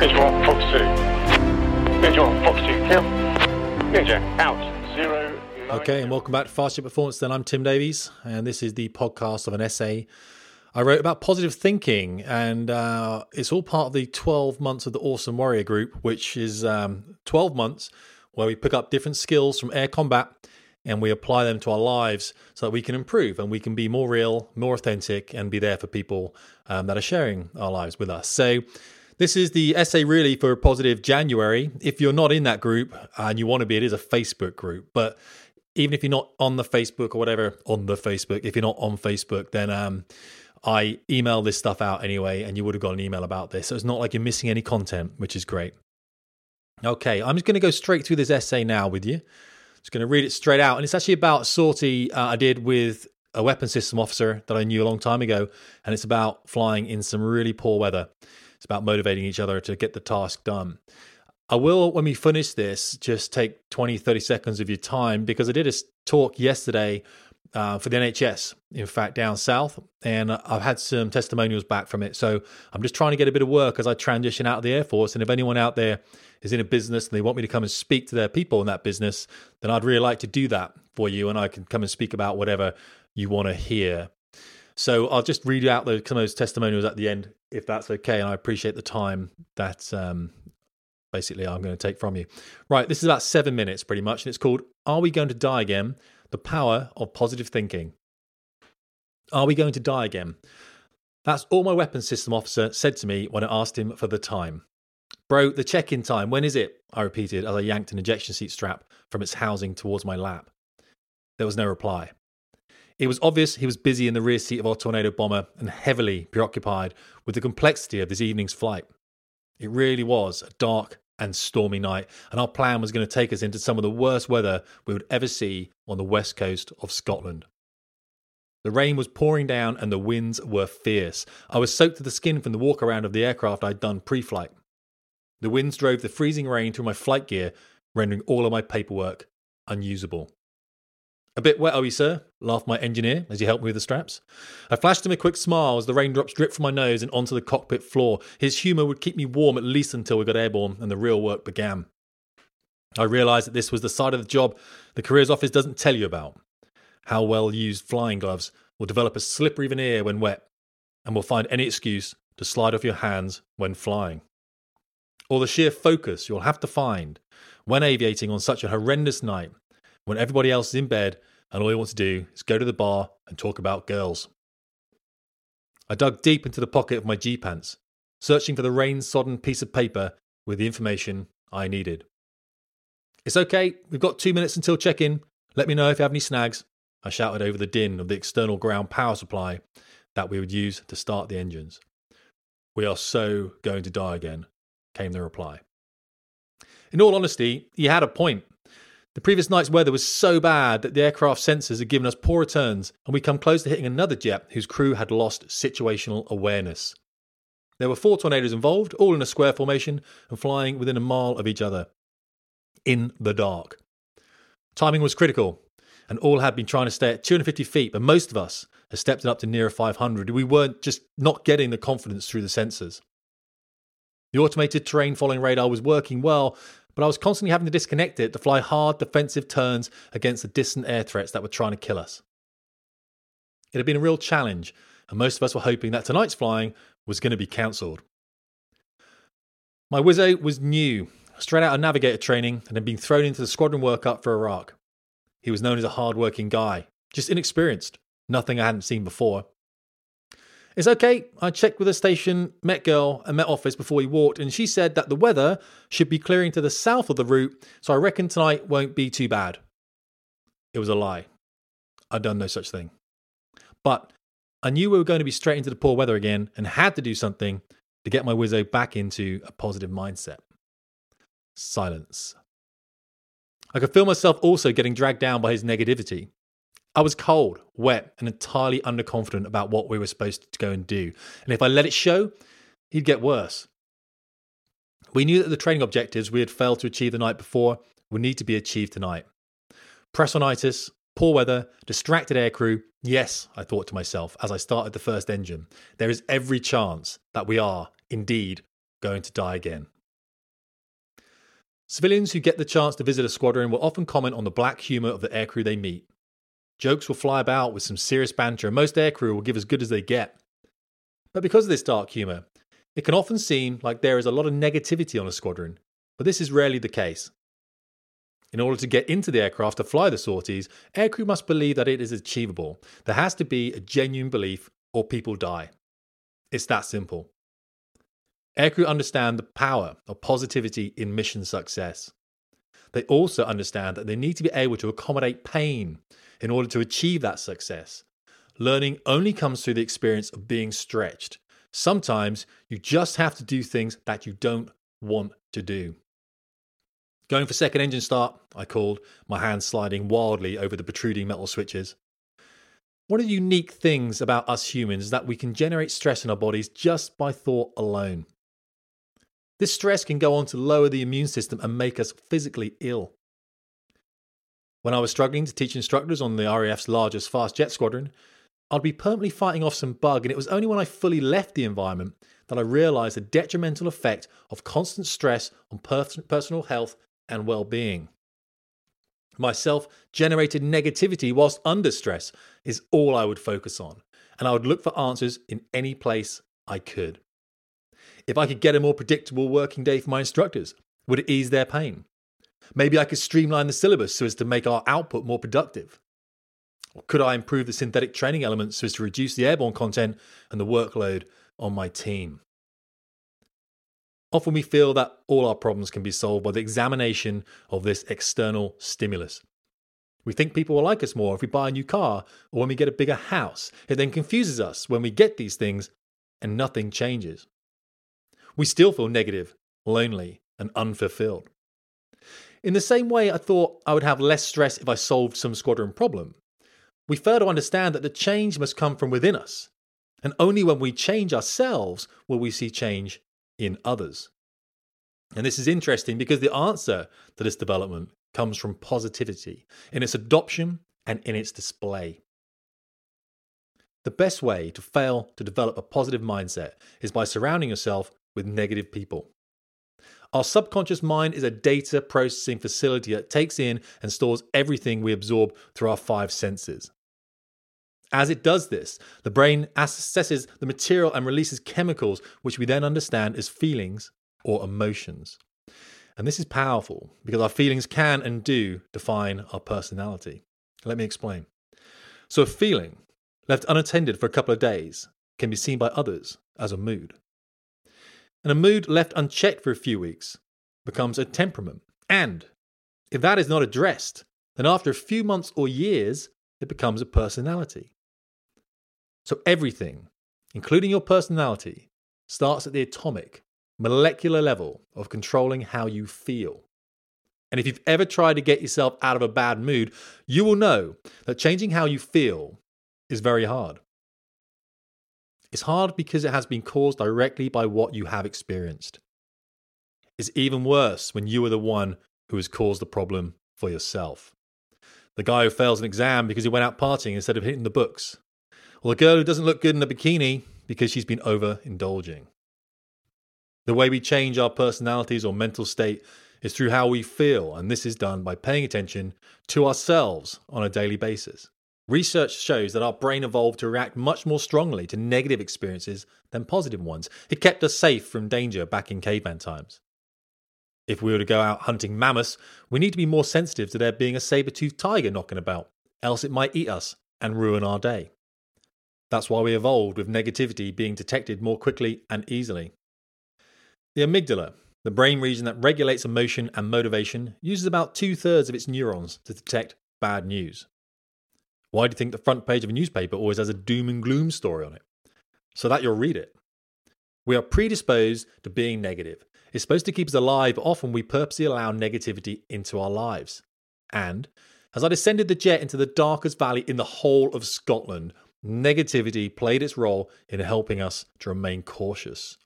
Visual Fox 2. Visual Fox 2 kill. Ninja out. Zero. Okay, and welcome back to Fast Jet Performance. Then I'm Tim Davies, and this is the podcast of an essay I wrote about positive thinking, and uh, it's all part of the 12 months of the Awesome Warrior Group, which is um, 12 months where we pick up different skills from air combat and we apply them to our lives so that we can improve and we can be more real, more authentic, and be there for people um, that are sharing our lives with us. So, this is the essay really for Positive January. If you're not in that group and you want to be, it is a Facebook group. But even if you're not on the Facebook or whatever, on the Facebook, if you're not on Facebook, then um, I email this stuff out anyway, and you would have got an email about this. So it's not like you're missing any content, which is great. Okay, I'm just going to go straight through this essay now with you. Just going to read it straight out. And it's actually about sortie uh, I did with a weapon system officer that I knew a long time ago. And it's about flying in some really poor weather. It's about motivating each other to get the task done. I will, when we finish this, just take 20, 30 seconds of your time because I did a talk yesterday uh, for the NHS, in fact, down south. And I've had some testimonials back from it. So I'm just trying to get a bit of work as I transition out of the Air Force. And if anyone out there is in a business and they want me to come and speak to their people in that business, then I'd really like to do that for you. And I can come and speak about whatever you want to hear. So I'll just read out those, some of those testimonials at the end, if that's okay. And I appreciate the time that um, basically I'm going to take from you. Right, this is about seven minutes pretty much. And it's called Are We Going to Die Again? The power of positive thinking. Are we going to die again? That's all my weapons system officer said to me when I asked him for the time. Bro, the check in time, when is it? I repeated as I yanked an ejection seat strap from its housing towards my lap. There was no reply. It was obvious he was busy in the rear seat of our tornado bomber and heavily preoccupied with the complexity of this evening's flight. It really was a dark and stormy night, and our plan was going to take us into some of the worst weather we would ever see on the west coast of Scotland. The rain was pouring down and the winds were fierce. I was soaked to the skin from the walk around of the aircraft I'd done pre flight. The winds drove the freezing rain through my flight gear, rendering all of my paperwork unusable. A bit wet, are we, sir? laughed my engineer as he helped me with the straps. I flashed him a quick smile as the raindrops dripped from my nose and onto the cockpit floor. His humour would keep me warm at least until we got airborne and the real work began. I realised that this was the side of the job the careers office doesn't tell you about. How well used flying gloves will develop a slippery veneer when wet and will find any excuse to slide off your hands when flying. Or the sheer focus you'll have to find when aviating on such a horrendous night when everybody else is in bed and all you want to do is go to the bar and talk about girls. I dug deep into the pocket of my G pants, searching for the rain sodden piece of paper with the information I needed. It's okay, we've got two minutes until check in. Let me know if you have any snags. I shouted over the din of the external ground power supply that we would use to start the engines. We are so going to die again, came the reply. In all honesty, he had a point. The previous night's weather was so bad that the aircraft sensors had given us poor returns, and we come close to hitting another jet whose crew had lost situational awareness. There were four tornadoes involved, all in a square formation and flying within a mile of each other. In the dark. Timing was critical, and all had been trying to stay at 250 feet, but most of us had stepped it up to nearer 500. We weren't just not getting the confidence through the sensors. The automated terrain following radar was working well, but I was constantly having to disconnect it to fly hard defensive turns against the distant air threats that were trying to kill us. It had been a real challenge, and most of us were hoping that tonight's flying was going to be cancelled. My Wizzo was new, straight out of navigator training, and had been thrown into the squadron workup for Iraq. He was known as a hard working guy, just inexperienced, nothing I hadn't seen before. It's okay. I checked with the station, Met Girl, and Met Office before we walked, and she said that the weather should be clearing to the south of the route, so I reckon tonight won't be too bad. It was a lie. I'd done no such thing. But I knew we were going to be straight into the poor weather again and had to do something to get my Wizzo back into a positive mindset. Silence. I could feel myself also getting dragged down by his negativity. I was cold, wet, and entirely underconfident about what we were supposed to go and do. And if I let it show, he'd get worse. We knew that the training objectives we had failed to achieve the night before would need to be achieved tonight. Pressonitis, poor weather, distracted aircrew. Yes, I thought to myself as I started the first engine, there is every chance that we are, indeed, going to die again. Civilians who get the chance to visit a squadron will often comment on the black humour of the aircrew they meet. Jokes will fly about with some serious banter, and most aircrew will give as good as they get. But because of this dark humour, it can often seem like there is a lot of negativity on a squadron, but this is rarely the case. In order to get into the aircraft to fly the sorties, aircrew must believe that it is achievable. There has to be a genuine belief, or people die. It's that simple. Aircrew understand the power of positivity in mission success. They also understand that they need to be able to accommodate pain in order to achieve that success. Learning only comes through the experience of being stretched. Sometimes you just have to do things that you don't want to do. Going for second engine start, I called, my hands sliding wildly over the protruding metal switches. One of the unique things about us humans is that we can generate stress in our bodies just by thought alone. This stress can go on to lower the immune system and make us physically ill. When I was struggling to teach instructors on the RAF's largest fast jet squadron, I'd be permanently fighting off some bug, and it was only when I fully left the environment that I realized the detrimental effect of constant stress on personal health and well being. My self generated negativity whilst under stress is all I would focus on, and I would look for answers in any place I could. If I could get a more predictable working day for my instructors, would it ease their pain? Maybe I could streamline the syllabus so as to make our output more productive. Or could I improve the synthetic training elements so as to reduce the airborne content and the workload on my team? Often we feel that all our problems can be solved by the examination of this external stimulus. We think people will like us more if we buy a new car or when we get a bigger house. It then confuses us when we get these things and nothing changes we still feel negative, lonely, and unfulfilled. In the same way, I thought I would have less stress if I solved some squadron problem. We further understand that the change must come from within us, and only when we change ourselves will we see change in others. And this is interesting because the answer to this development comes from positivity in its adoption and in its display. The best way to fail to develop a positive mindset is by surrounding yourself with negative people. Our subconscious mind is a data processing facility that takes in and stores everything we absorb through our five senses. As it does this, the brain assesses the material and releases chemicals, which we then understand as feelings or emotions. And this is powerful because our feelings can and do define our personality. Let me explain. So, a feeling left unattended for a couple of days can be seen by others as a mood. And a mood left unchecked for a few weeks becomes a temperament. And if that is not addressed, then after a few months or years, it becomes a personality. So everything, including your personality, starts at the atomic, molecular level of controlling how you feel. And if you've ever tried to get yourself out of a bad mood, you will know that changing how you feel is very hard. It's hard because it has been caused directly by what you have experienced. It's even worse when you are the one who has caused the problem for yourself. The guy who fails an exam because he went out partying instead of hitting the books. Or the girl who doesn't look good in a bikini because she's been overindulging. The way we change our personalities or mental state is through how we feel, and this is done by paying attention to ourselves on a daily basis. Research shows that our brain evolved to react much more strongly to negative experiences than positive ones. It kept us safe from danger back in caveman times. If we were to go out hunting mammoths, we need to be more sensitive to there being a saber toothed tiger knocking about, else it might eat us and ruin our day. That's why we evolved with negativity being detected more quickly and easily. The amygdala, the brain region that regulates emotion and motivation, uses about two thirds of its neurons to detect bad news. Why do you think the front page of a newspaper always has a doom and gloom story on it? So that you'll read it. We are predisposed to being negative. It's supposed to keep us alive, often we purposely allow negativity into our lives. And as I descended the jet into the darkest valley in the whole of Scotland, negativity played its role in helping us to remain cautious.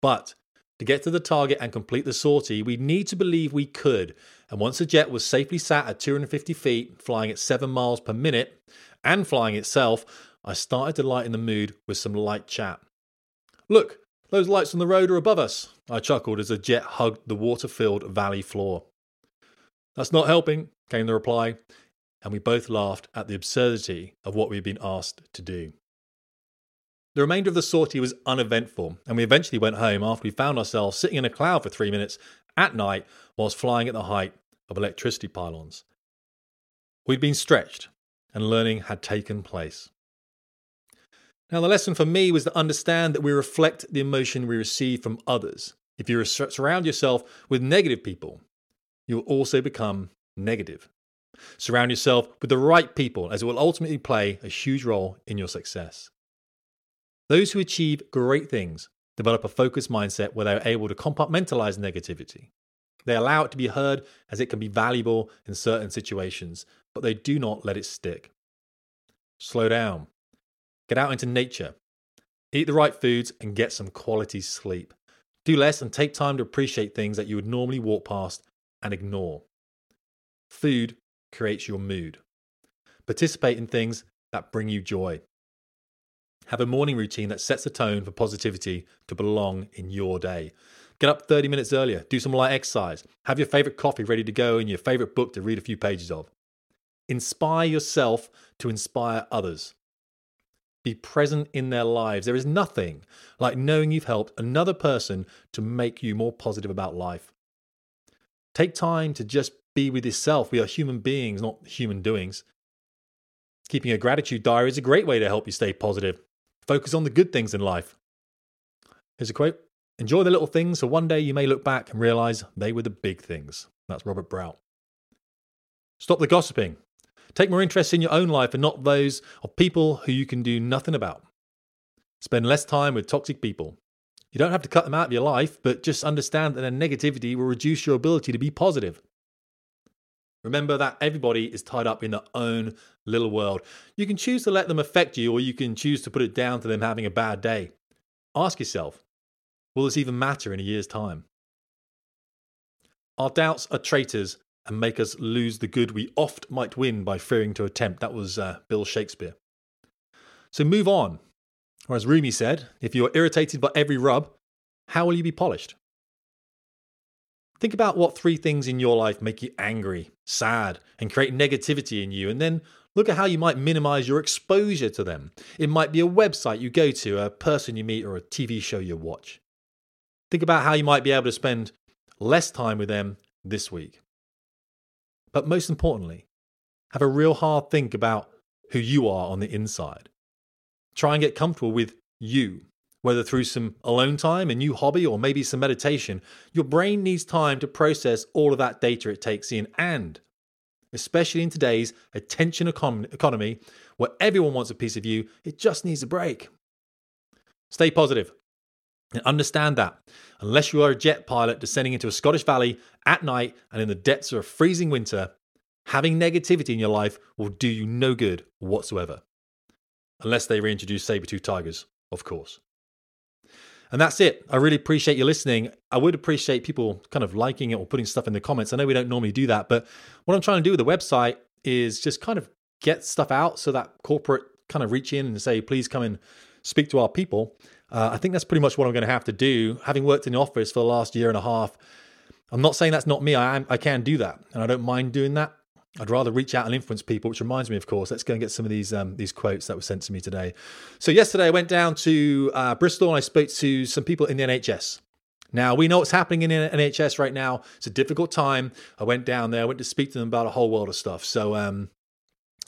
But to get to the target and complete the sortie, we need to believe we could. And once the jet was safely sat at 250 feet, flying at 7 miles per minute, and flying itself, I started to lighten the mood with some light chat. Look, Those lights on the road are above us, I chuckled as the jet hugged the water filled valley floor. That's not helping, came the reply, and we both laughed at the absurdity of what we had been asked to do. The remainder of the sortie was uneventful, and we eventually went home after we found ourselves sitting in a cloud for three minutes at night whilst flying at the height of electricity pylons. We'd been stretched, and learning had taken place. Now, the lesson for me was to understand that we reflect the emotion we receive from others. If you surround yourself with negative people, you will also become negative. Surround yourself with the right people, as it will ultimately play a huge role in your success. Those who achieve great things develop a focused mindset where they are able to compartmentalize negativity. They allow it to be heard as it can be valuable in certain situations, but they do not let it stick. Slow down. Get out into nature. Eat the right foods and get some quality sleep. Do less and take time to appreciate things that you would normally walk past and ignore. Food creates your mood. Participate in things that bring you joy. Have a morning routine that sets the tone for positivity to belong in your day. Get up 30 minutes earlier, do some light exercise, have your favorite coffee ready to go and your favorite book to read a few pages of. Inspire yourself to inspire others. Be present in their lives. There is nothing like knowing you've helped another person to make you more positive about life. Take time to just be with yourself. We are human beings, not human doings. Keeping a gratitude diary is a great way to help you stay positive. Focus on the good things in life. Here's a quote Enjoy the little things, so one day you may look back and realize they were the big things. That's Robert Brault. Stop the gossiping. Take more interest in your own life and not those of people who you can do nothing about. Spend less time with toxic people. You don't have to cut them out of your life, but just understand that their negativity will reduce your ability to be positive. Remember that everybody is tied up in their own little world. You can choose to let them affect you, or you can choose to put it down to them having a bad day. Ask yourself will this even matter in a year's time? Our doubts are traitors and make us lose the good we oft might win by fearing to attempt. That was uh, Bill Shakespeare. So move on. Or as Rumi said, if you're irritated by every rub, how will you be polished? Think about what three things in your life make you angry, sad, and create negativity in you, and then look at how you might minimize your exposure to them. It might be a website you go to, a person you meet, or a TV show you watch. Think about how you might be able to spend less time with them this week. But most importantly, have a real hard think about who you are on the inside. Try and get comfortable with you, whether through some alone time, a new hobby, or maybe some meditation. Your brain needs time to process all of that data it takes in. And especially in today's attention economy, where everyone wants a piece of you, it just needs a break. Stay positive and understand that unless you are a jet pilot descending into a Scottish valley at night and in the depths of a freezing winter, having negativity in your life will do you no good whatsoever. Unless they reintroduce saber tooth tigers, of course. And that's it. I really appreciate you listening. I would appreciate people kind of liking it or putting stuff in the comments. I know we don't normally do that, but what I'm trying to do with the website is just kind of get stuff out so that corporate kind of reach in and say, please come and speak to our people. Uh, I think that's pretty much what I'm going to have to do. Having worked in the office for the last year and a half, I'm not saying that's not me. I, am, I can do that, and I don't mind doing that. I'd rather reach out and influence people, which reminds me, of course, let's go and get some of these um, these quotes that were sent to me today. So yesterday, I went down to uh, Bristol and I spoke to some people in the NHS. Now we know what's happening in the NHS right now. It's a difficult time. I went down there, I went to speak to them about a whole world of stuff. So um,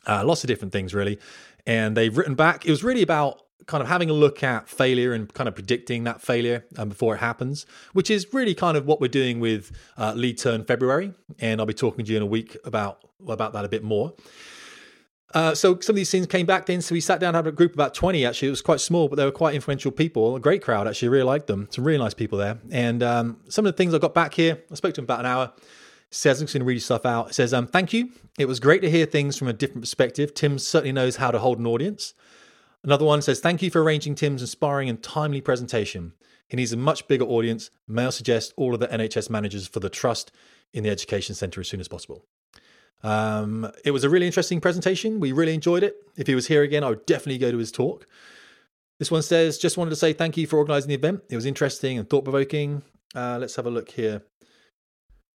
uh, lots of different things really, and they've written back. It was really about kind of having a look at failure and kind of predicting that failure um, before it happens, which is really kind of what we're doing with uh, Lead Turn February, and I'll be talking to you in a week about about that a bit more. Uh, so some of these things came back then. So we sat down, had a group about 20 actually. It was quite small, but they were quite influential people. A great crowd actually. really liked them. Some really nice people there. And um, some of the things I got back here, I spoke to them about an hour. says I'm going to read stuff out. It says, um, "Thank you. It was great to hear things from a different perspective. Tim certainly knows how to hold an audience. Another one says, Thank you for arranging Tim's inspiring and timely presentation. He needs a much bigger audience. May I suggest all of the NHS managers for the trust in the education centre as soon as possible? Um, it was a really interesting presentation. We really enjoyed it. If he was here again, I would definitely go to his talk. This one says, just wanted to say thank you for organising the event. It was interesting and thought provoking. Uh, let's have a look here.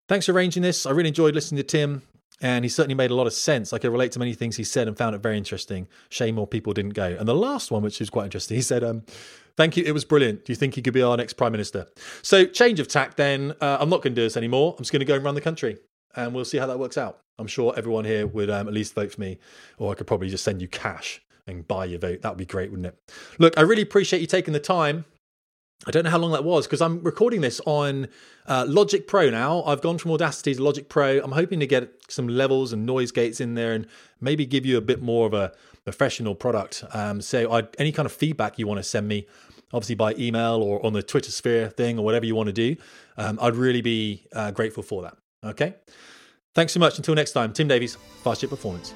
Thanks for arranging this. I really enjoyed listening to Tim, and he certainly made a lot of sense. I could relate to many things he said and found it very interesting. Shame more people didn't go. And the last one, which was quite interesting, he said, um, Thank you. It was brilliant. Do you think he could be our next prime minister? So, change of tack then. Uh, I'm not going to do this anymore. I'm just going to go and run the country and we'll see how that works out. I'm sure everyone here would um, at least vote for me, or I could probably just send you cash and buy your vote. That would be great, wouldn't it? Look, I really appreciate you taking the time. I don't know how long that was because I'm recording this on uh, Logic Pro now. I've gone from Audacity to Logic Pro. I'm hoping to get some levels and noise gates in there and maybe give you a bit more of a professional product. Um, so, I, any kind of feedback you want to send me, obviously by email or on the Twitter sphere thing or whatever you want to do, um, I'd really be uh, grateful for that. Okay. Thanks so much. Until next time, Tim Davies, Fast Jet Performance.